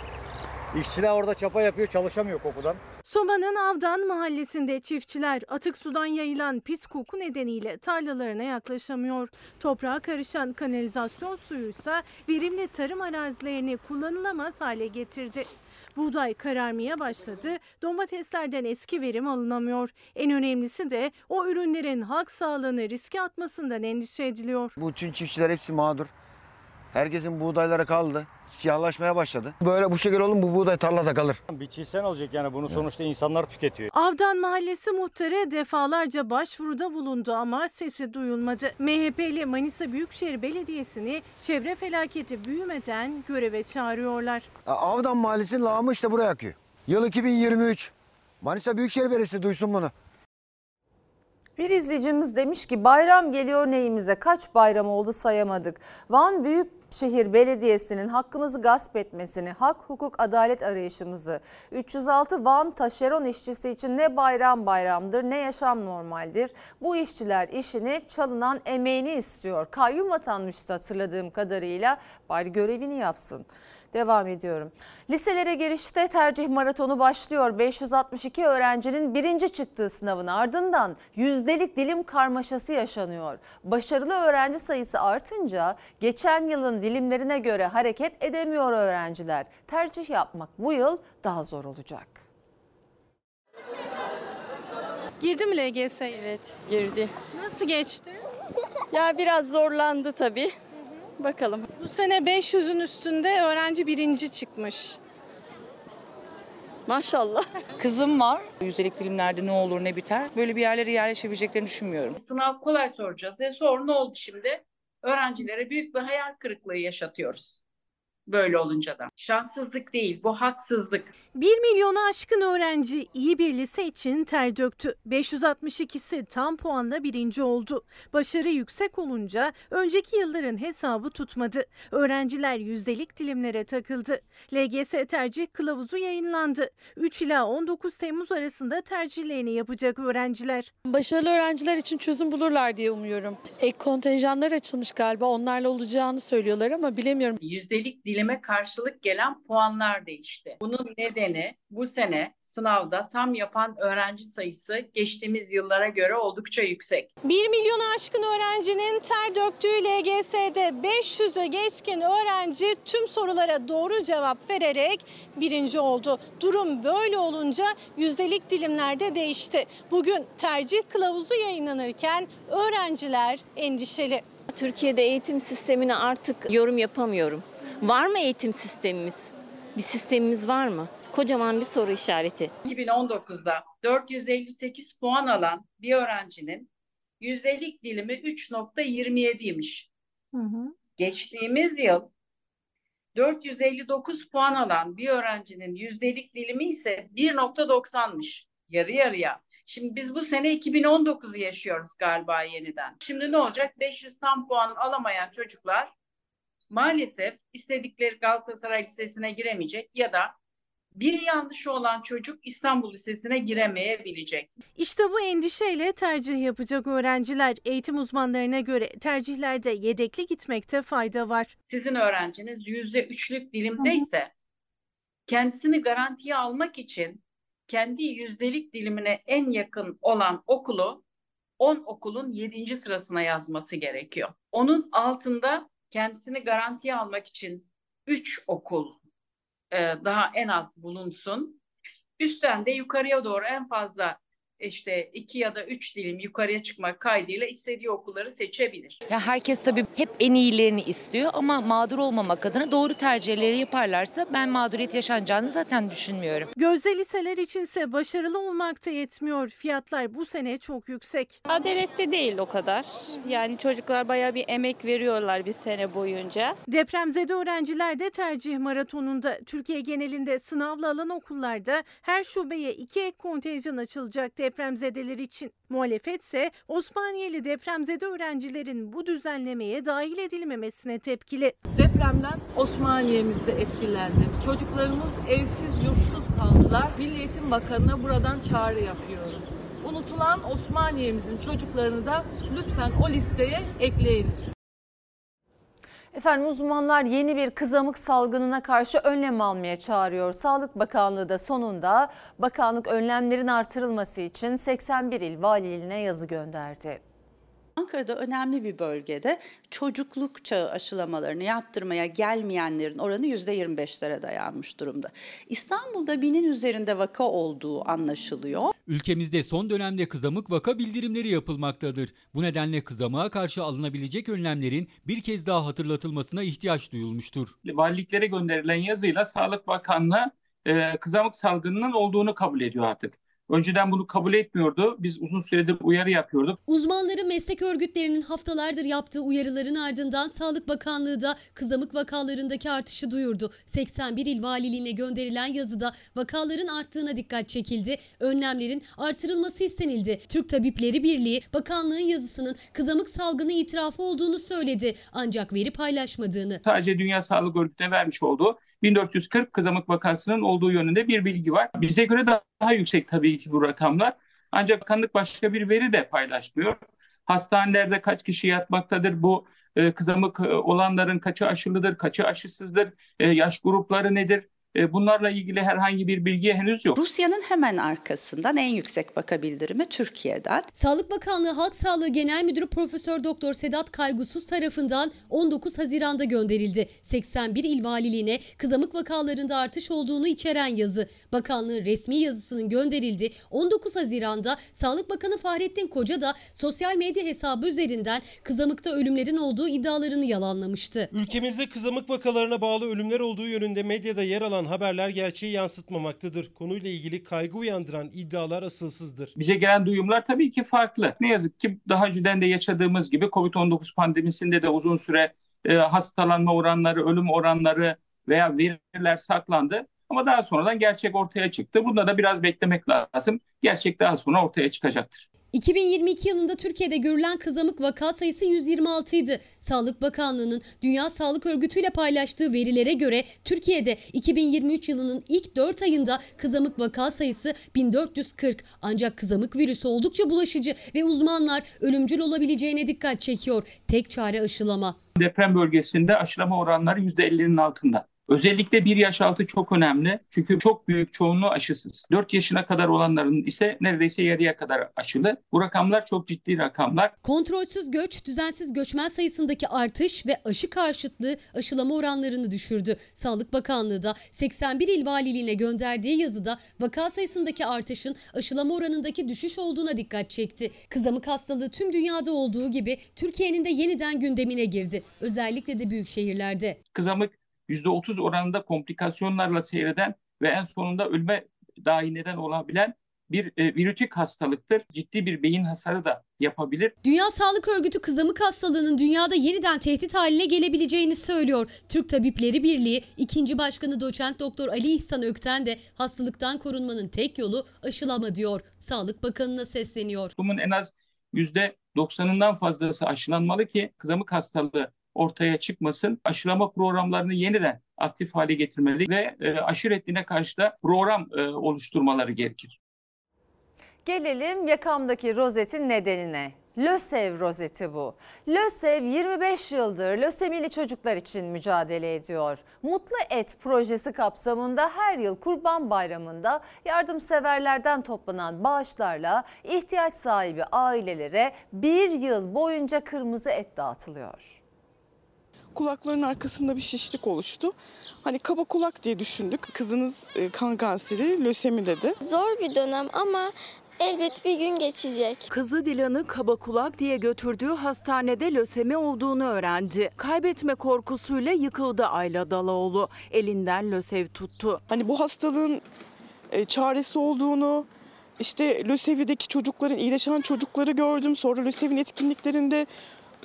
İşçiler orada çapa yapıyor, çalışamıyor kokudan. Soma'nın Avdan mahallesinde çiftçiler atık sudan yayılan pis koku nedeniyle tarlalarına yaklaşamıyor. Toprağa karışan kanalizasyon suyuysa verimli tarım arazilerini kullanılamaz hale getirdi. Buğday kararmaya başladı, domateslerden eski verim alınamıyor. En önemlisi de o ürünlerin halk sağlığını riske atmasından endişe ediliyor. Bu bütün çiftçiler hepsi mağdur. Herkesin buğdaylara kaldı. Siyahlaşmaya başladı. Böyle bu şekilde olun bu buğday tarlada kalır. Biçilsen olacak yani bunu sonuçta insanlar tüketiyor. Avdan Mahallesi muhtarı defalarca başvuruda bulundu ama sesi duyulmadı. MHP'li Manisa Büyükşehir Belediyesi'ni çevre felaketi büyümeden göreve çağırıyorlar. Avdan Mahallesi'nin lağımı işte buraya akıyor. Yıl 2023. Manisa Büyükşehir Belediyesi duysun bunu. Bir izleyicimiz demiş ki bayram geliyor neyimize kaç bayram oldu sayamadık. Van Büyükşehir Belediyesi'nin hakkımızı gasp etmesini, hak, hukuk, adalet arayışımızı, 306 Van taşeron işçisi için ne bayram bayramdır ne yaşam normaldir. Bu işçiler işini çalınan emeğini istiyor. Kayyum atanmıştı hatırladığım kadarıyla bari görevini yapsın. Devam ediyorum. Liselere girişte tercih maratonu başlıyor. 562 öğrencinin birinci çıktığı sınavın ardından yüzdelik dilim karmaşası yaşanıyor. Başarılı öğrenci sayısı artınca geçen yılın dilimlerine göre hareket edemiyor öğrenciler. Tercih yapmak bu yıl daha zor olacak. Girdi mi LGS? Evet girdi. Nasıl geçti? Ya biraz zorlandı tabii. Bakalım. Bu sene 500'ün üstünde öğrenci birinci çıkmış. Maşallah. Kızım var. Yüzdelik dilimlerde ne olur ne biter. Böyle bir yerlere yerleşebileceklerini düşünmüyorum. Sınav kolay soracağız. E sonra ne oldu şimdi? Öğrencilere büyük bir hayal kırıklığı yaşatıyoruz. Böyle olunca da. Şanssızlık değil, bu haksızlık. 1 milyonu aşkın öğrenci iyi bir lise için ter döktü. 562'si tam puanla birinci oldu. Başarı yüksek olunca önceki yılların hesabı tutmadı. Öğrenciler yüzdelik dilimlere takıldı. LGS tercih kılavuzu yayınlandı. 3 ila 19 Temmuz arasında tercihlerini yapacak öğrenciler. Başarılı öğrenciler için çözüm bulurlar diye umuyorum. Ek kontenjanlar açılmış galiba onlarla olacağını söylüyorlar ama bilemiyorum. Yüzdelik dilime karşılık gelen puanlar değişti. Bunun nedeni bu sene sınavda tam yapan öğrenci sayısı geçtiğimiz yıllara göre oldukça yüksek. 1 milyonu aşkın öğrencinin ter döktüğü LGS'de 500'ü geçkin öğrenci tüm sorulara doğru cevap vererek birinci oldu. Durum böyle olunca yüzdelik dilimlerde değişti. Bugün tercih kılavuzu yayınlanırken öğrenciler endişeli. Türkiye'de eğitim sistemine artık yorum yapamıyorum. Var mı eğitim sistemimiz? Bir sistemimiz var mı? Kocaman bir soru işareti. 2019'da 458 puan alan bir öğrencinin yüzdelik dilimi 3.27'ymiş. Geçtiğimiz yıl 459 puan alan bir öğrencinin yüzdelik dilimi ise 1.90'mış. Yarı yarıya. Şimdi biz bu sene 2019'u yaşıyoruz galiba yeniden. Şimdi ne olacak? 500 tam puan alamayan çocuklar maalesef istedikleri Galatasaray Lisesi'ne giremeyecek ya da bir yanlışı olan çocuk İstanbul Lisesi'ne giremeyebilecek. İşte bu endişeyle tercih yapacak öğrenciler eğitim uzmanlarına göre tercihlerde yedekli gitmekte fayda var. Sizin öğrenciniz yüzde üçlük dilimdeyse kendisini garantiye almak için kendi yüzdelik dilimine en yakın olan okulu 10 okulun 7. sırasına yazması gerekiyor. Onun altında kendisini garantiye almak için 3 okul e, daha en az bulunsun. Üstten de yukarıya doğru en fazla işte iki ya da üç dilim yukarıya çıkmak kaydıyla istediği okulları seçebilir. Ya herkes tabii hep en iyilerini istiyor ama mağdur olmamak adına doğru tercihleri yaparlarsa ben mağduriyet yaşanacağını zaten düşünmüyorum. Gözde liseler içinse başarılı olmak da yetmiyor. Fiyatlar bu sene çok yüksek. Adaletli değil o kadar. Yani çocuklar bayağı bir emek veriyorlar bir sene boyunca. Depremzede öğrenciler de tercih maratonunda. Türkiye genelinde sınavla alan okullarda her şubeye iki ek kontenjan açılacak depremzedeler için. Muhalefet ise Osmaniyeli depremzede öğrencilerin bu düzenlemeye dahil edilmemesine tepkili. Depremden Osmaniye'miz de etkilendi. Çocuklarımız evsiz yurtsuz kaldılar. Milli Eğitim Bakanı'na buradan çağrı yapıyorum. Unutulan Osmaniye'mizin çocuklarını da lütfen o listeye ekleyiniz. Efendim uzmanlar yeni bir kızamık salgınına karşı önlem almaya çağırıyor. Sağlık Bakanlığı da sonunda bakanlık önlemlerin artırılması için 81 il valiliğine yazı gönderdi. Ankara'da önemli bir bölgede çocukluk çağı aşılamalarını yaptırmaya gelmeyenlerin oranı %25'lere dayanmış durumda. İstanbul'da binin üzerinde vaka olduğu anlaşılıyor. Ülkemizde son dönemde kızamık vaka bildirimleri yapılmaktadır. Bu nedenle kızamığa karşı alınabilecek önlemlerin bir kez daha hatırlatılmasına ihtiyaç duyulmuştur. Valiliklere gönderilen yazıyla Sağlık Bakanlığı e, kızamık salgınının olduğunu kabul ediyor artık. Önceden bunu kabul etmiyordu. Biz uzun süredir uyarı yapıyorduk. Uzmanları meslek örgütlerinin haftalardır yaptığı uyarıların ardından Sağlık Bakanlığı da kızamık vakalarındaki artışı duyurdu. 81 il valiliğine gönderilen yazıda vakaların arttığına dikkat çekildi. Önlemlerin artırılması istenildi. Türk Tabipleri Birliği bakanlığın yazısının kızamık salgını itirafı olduğunu söyledi. Ancak veri paylaşmadığını. Sadece Dünya Sağlık Örgütü'ne vermiş olduğu 1440 kızamık vakasının olduğu yönünde bir bilgi var. Bize göre daha, yüksek tabii ki bu rakamlar. Ancak bakanlık başka bir veri de paylaşmıyor. Hastanelerde kaç kişi yatmaktadır bu e, kızamık e, olanların kaçı aşılıdır, kaçı aşısızdır, e, yaş grupları nedir? E, bunlarla ilgili herhangi bir bilgi henüz yok. Rusya'nın hemen arkasından en yüksek vaka bildirimi Türkiye'den. Sağlık Bakanlığı Halk Sağlığı Genel Müdürü Profesör Doktor Sedat Kaygusuz tarafından 19 Haziran'da gönderildi. 81 il valiliğine kızamık vakalarında artış olduğunu içeren yazı. Bakanlığın resmi yazısının gönderildi. 19 Haziran'da Sağlık Bakanı Fahrettin Koca da sosyal medya hesabı üzerinden kızamıkta ölümlerin olduğu iddialarını yalanlamıştı. Ülkemizde kızamık vakalarına bağlı ölümler olduğu yönünde medyada yer alan haberler gerçeği yansıtmamaktadır. Konuyla ilgili kaygı uyandıran iddialar asılsızdır. Bize gelen duyumlar tabii ki farklı. Ne yazık ki daha önceden de yaşadığımız gibi COVID-19 pandemisinde de uzun süre e, hastalanma oranları, ölüm oranları veya veriler saklandı. Ama daha sonradan gerçek ortaya çıktı. Bunda da biraz beklemek lazım. Gerçek daha sonra ortaya çıkacaktır. 2022 yılında Türkiye'de görülen kızamık vaka sayısı 126 idi. Sağlık Bakanlığı'nın Dünya Sağlık Örgütü ile paylaştığı verilere göre Türkiye'de 2023 yılının ilk 4 ayında kızamık vaka sayısı 1440. Ancak kızamık virüsü oldukça bulaşıcı ve uzmanlar ölümcül olabileceğine dikkat çekiyor. Tek çare aşılama. Deprem bölgesinde aşılama oranları %50'nin altında. Özellikle 1 yaş altı çok önemli. Çünkü çok büyük çoğunluğu aşısız. 4 yaşına kadar olanların ise neredeyse yarıya kadar aşılı. Bu rakamlar çok ciddi rakamlar. Kontrolsüz göç, düzensiz göçmen sayısındaki artış ve aşı karşıtlığı aşılama oranlarını düşürdü. Sağlık Bakanlığı da 81 il valiliğine gönderdiği yazıda vaka sayısındaki artışın aşılama oranındaki düşüş olduğuna dikkat çekti. Kızamık hastalığı tüm dünyada olduğu gibi Türkiye'nin de yeniden gündemine girdi. Özellikle de büyük şehirlerde. Kızamık %30 oranında komplikasyonlarla seyreden ve en sonunda ölüme dahi neden olabilen bir e, virütik hastalıktır. Ciddi bir beyin hasarı da yapabilir. Dünya Sağlık Örgütü kızamık hastalığının dünyada yeniden tehdit haline gelebileceğini söylüyor. Türk Tabipleri Birliği 2. Başkanı Doçent Doktor Ali İhsan Ökten de hastalıktan korunmanın tek yolu aşılama diyor. Sağlık Bakanı'na sesleniyor. Bunun en az %90'ından fazlası aşılanmalı ki kızamık hastalığı ortaya çıkmasın. Aşılama programlarını yeniden aktif hale getirmeli ve e, aşı reddine karşı da program e, oluşturmaları gerekir. Gelelim yakamdaki rozetin nedenine. LÖSEV rozeti bu. LÖSEV 25 yıldır lösemili çocuklar için mücadele ediyor. Mutlu Et projesi kapsamında her yıl Kurban Bayramı'nda yardımseverlerden toplanan bağışlarla ihtiyaç sahibi ailelere bir yıl boyunca kırmızı et dağıtılıyor kulakların arkasında bir şişlik oluştu. Hani kaba kulak diye düşündük. Kızınız kan kanseri, lösemi dedi. Zor bir dönem ama Elbet bir gün geçecek. Kızı Dilan'ı kaba kulak diye götürdüğü hastanede lösemi olduğunu öğrendi. Kaybetme korkusuyla yıkıldı Ayla Dalaoğlu. Elinden lösev tuttu. Hani bu hastalığın e, çaresi olduğunu, işte LÖSEV'deki çocukların, iyileşen çocukları gördüm. Sonra LÖSEV'in etkinliklerinde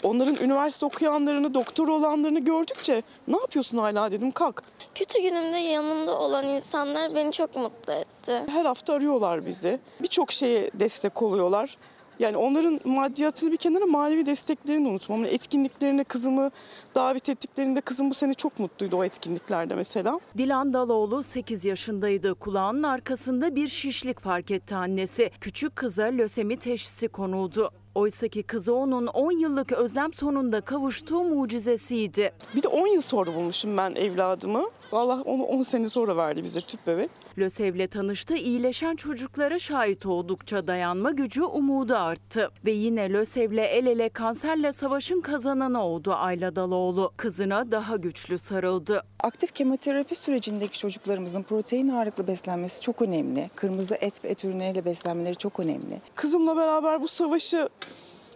onların üniversite okuyanlarını, doktor olanlarını gördükçe ne yapıyorsun hala dedim kalk. Kötü günümde yanımda olan insanlar beni çok mutlu etti. Her hafta arıyorlar bizi. Birçok şeye destek oluyorlar. Yani onların maddiyatını bir kenara manevi desteklerini unutmam. Yani etkinliklerine kızımı davet ettiklerinde kızım bu sene çok mutluydu o etkinliklerde mesela. Dilan Daloğlu 8 yaşındaydı. Kulağının arkasında bir şişlik fark etti annesi. Küçük kıza lösemi teşhisi konuldu. Oysaki kızı onun 10 yıllık özlem sonunda kavuştuğu mucizesiydi. Bir de 10 yıl sonra bulmuşum ben evladımı. Allah onu 10 sene sonra verdi bize tüp bebek. LÖSEV'le tanıştı, iyileşen çocuklara şahit oldukça dayanma gücü, umudu arttı. Ve yine LÖSEV'le el ele kanserle savaşın kazananı oldu Ayla Daloğlu. Kızına daha güçlü sarıldı. Aktif kemoterapi sürecindeki çocuklarımızın protein ağırlıklı beslenmesi çok önemli. Kırmızı et ve et ürünleriyle beslenmeleri çok önemli. Kızımla beraber bu savaşı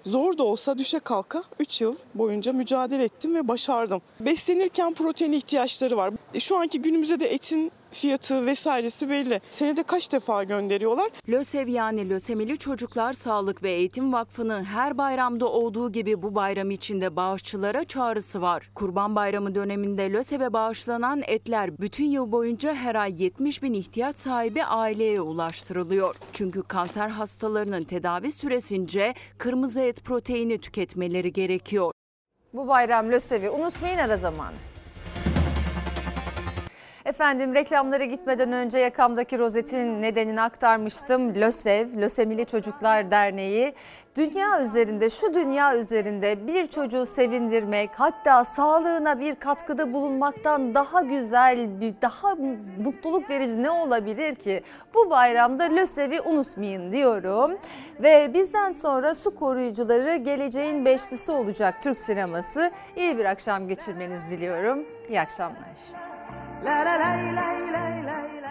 Zor da olsa düşe kalka 3 yıl boyunca mücadele ettim ve başardım. Beslenirken protein ihtiyaçları var. E, Şu anki günümüzde de etin fiyatı vesairesi belli. Senede kaç defa gönderiyorlar? LÖSEV yani Lösemili Çocuklar Sağlık ve Eğitim Vakfı'nın her bayramda olduğu gibi bu bayram içinde bağışçılara çağrısı var. Kurban Bayramı döneminde LÖSEV'e bağışlanan etler bütün yıl boyunca her ay 70 bin ihtiyaç sahibi aileye ulaştırılıyor. Çünkü kanser hastalarının tedavi süresince kırmızı et proteini tüketmeleri gerekiyor. Bu bayram LÖSEV'i unutmayın ara zamanı. Efendim reklamlara gitmeden önce yakamdaki rozetin nedenini aktarmıştım. LÖSEV, Lösemili Çocuklar Derneği dünya üzerinde, şu dünya üzerinde bir çocuğu sevindirmek, hatta sağlığına bir katkıda bulunmaktan daha güzel, daha mutluluk verici ne olabilir ki? Bu bayramda LÖSEV'i unutmayın diyorum. Ve bizden sonra su koruyucuları geleceğin beşlisi olacak Türk sineması. İyi bir akşam geçirmenizi diliyorum. İyi akşamlar. La la la la la la